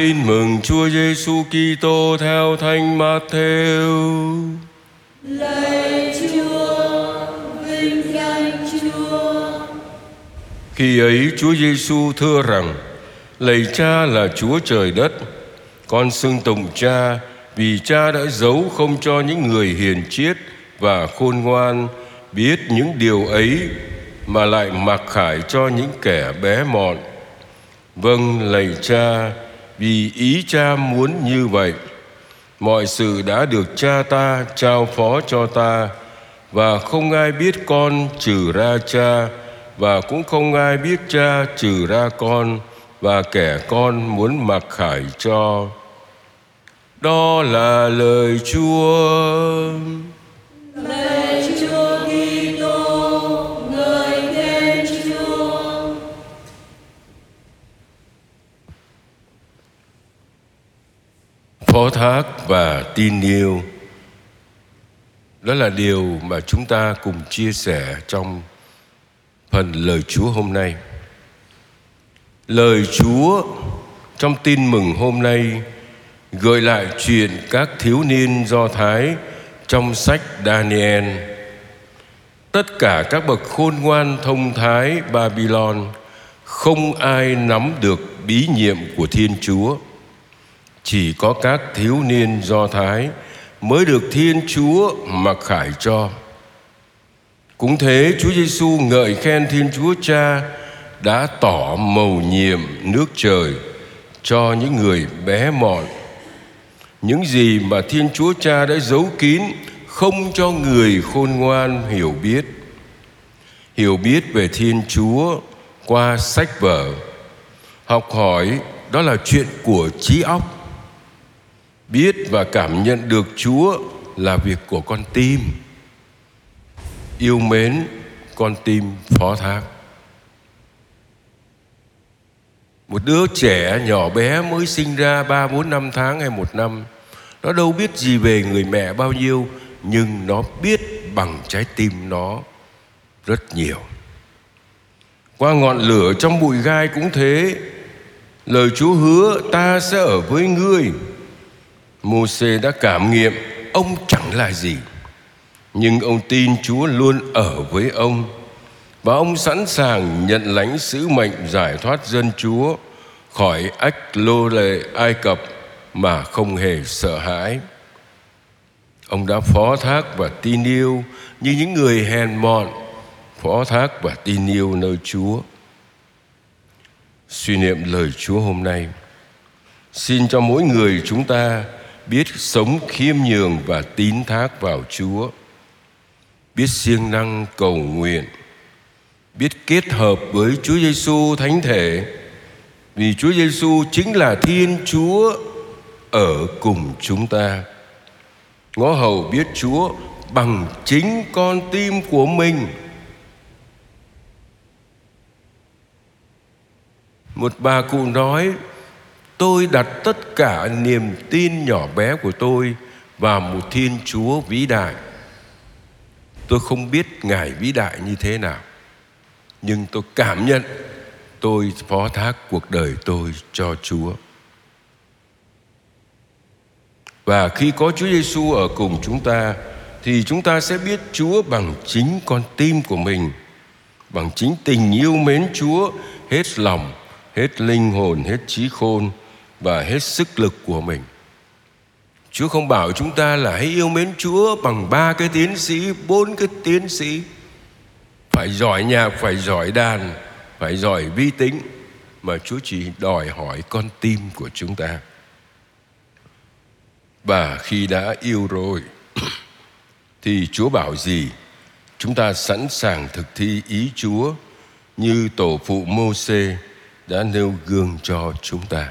Tin mừng Chúa Giêsu Kitô theo Thánh Matthew. Lạy Chúa, vinh danh Chúa. Khi ấy Chúa Giêsu thưa rằng: Lạy Cha là Chúa trời đất, con xưng tụng Cha vì Cha đã giấu không cho những người hiền triết và khôn ngoan biết những điều ấy mà lại mặc khải cho những kẻ bé mọn. Vâng, lạy Cha, vì ý cha muốn như vậy, mọi sự đã được cha ta trao phó cho ta, và không ai biết con trừ ra cha, và cũng không ai biết cha trừ ra con và kẻ con muốn mặc khải cho. Đó là lời chúa. Phó thác và tin yêu đó là điều mà chúng ta cùng chia sẻ trong phần lời Chúa hôm nay. Lời Chúa trong tin mừng hôm nay gợi lại chuyện các thiếu niên Do Thái trong sách Daniel. Tất cả các bậc khôn ngoan thông thái Babylon không ai nắm được bí nhiệm của Thiên Chúa. Chỉ có các thiếu niên Do Thái mới được Thiên Chúa mặc khải cho. Cũng thế, Chúa Giêsu ngợi khen Thiên Chúa Cha đã tỏ mầu nhiệm nước trời cho những người bé mọn. Những gì mà Thiên Chúa Cha đã giấu kín không cho người khôn ngoan hiểu biết. Hiểu biết về Thiên Chúa qua sách vở. Học hỏi, đó là chuyện của trí óc. Biết và cảm nhận được Chúa là việc của con tim. Yêu mến, con tim phó thác. Một đứa trẻ nhỏ bé mới sinh ra ba bốn năm tháng hay một năm, nó đâu biết gì về người mẹ bao nhiêu, nhưng nó biết bằng trái tim nó rất nhiều. Qua ngọn lửa trong bụi gai cũng thế. Lời chúa hứa, ta sẽ ở với ngươi. Môse đã cảm nghiệm ông chẳng là gì nhưng ông tin Chúa luôn ở với ông và ông sẵn sàng nhận lãnh sứ mệnh giải thoát dân Chúa khỏi ách lô lệ Ai Cập mà không hề sợ hãi. Ông đã phó thác và tin yêu như những người hèn mọn, phó thác và tin yêu nơi Chúa. Suy niệm lời Chúa hôm nay, xin cho mỗi người chúng ta biết sống khiêm nhường và tín thác vào Chúa biết siêng năng cầu nguyện biết kết hợp với Chúa Giêsu thánh thể vì Chúa Giêsu chính là Thiên Chúa ở cùng chúng ta. Ngõ hầu biết Chúa bằng chính con tim của mình. Một bà cụ nói, tôi đặt tất cả niềm tin nhỏ bé của tôi vào một Thiên Chúa vĩ đại tôi không biết ngài vĩ đại như thế nào nhưng tôi cảm nhận tôi phó thác cuộc đời tôi cho Chúa. Và khi có Chúa Giêsu ở cùng chúng ta thì chúng ta sẽ biết Chúa bằng chính con tim của mình, bằng chính tình yêu mến Chúa hết lòng, hết linh hồn, hết trí khôn và hết sức lực của mình. Chúa không bảo chúng ta là hãy yêu mến Chúa bằng ba cái tiến sĩ, bốn cái tiến sĩ. Phải giỏi nhạc, phải giỏi đàn, phải giỏi vi tính. Mà Chúa chỉ đòi hỏi con tim của chúng ta. Và khi đã yêu rồi, thì Chúa bảo gì? Chúng ta sẵn sàng thực thi ý Chúa như tổ phụ Môsê đã nêu gương cho chúng ta.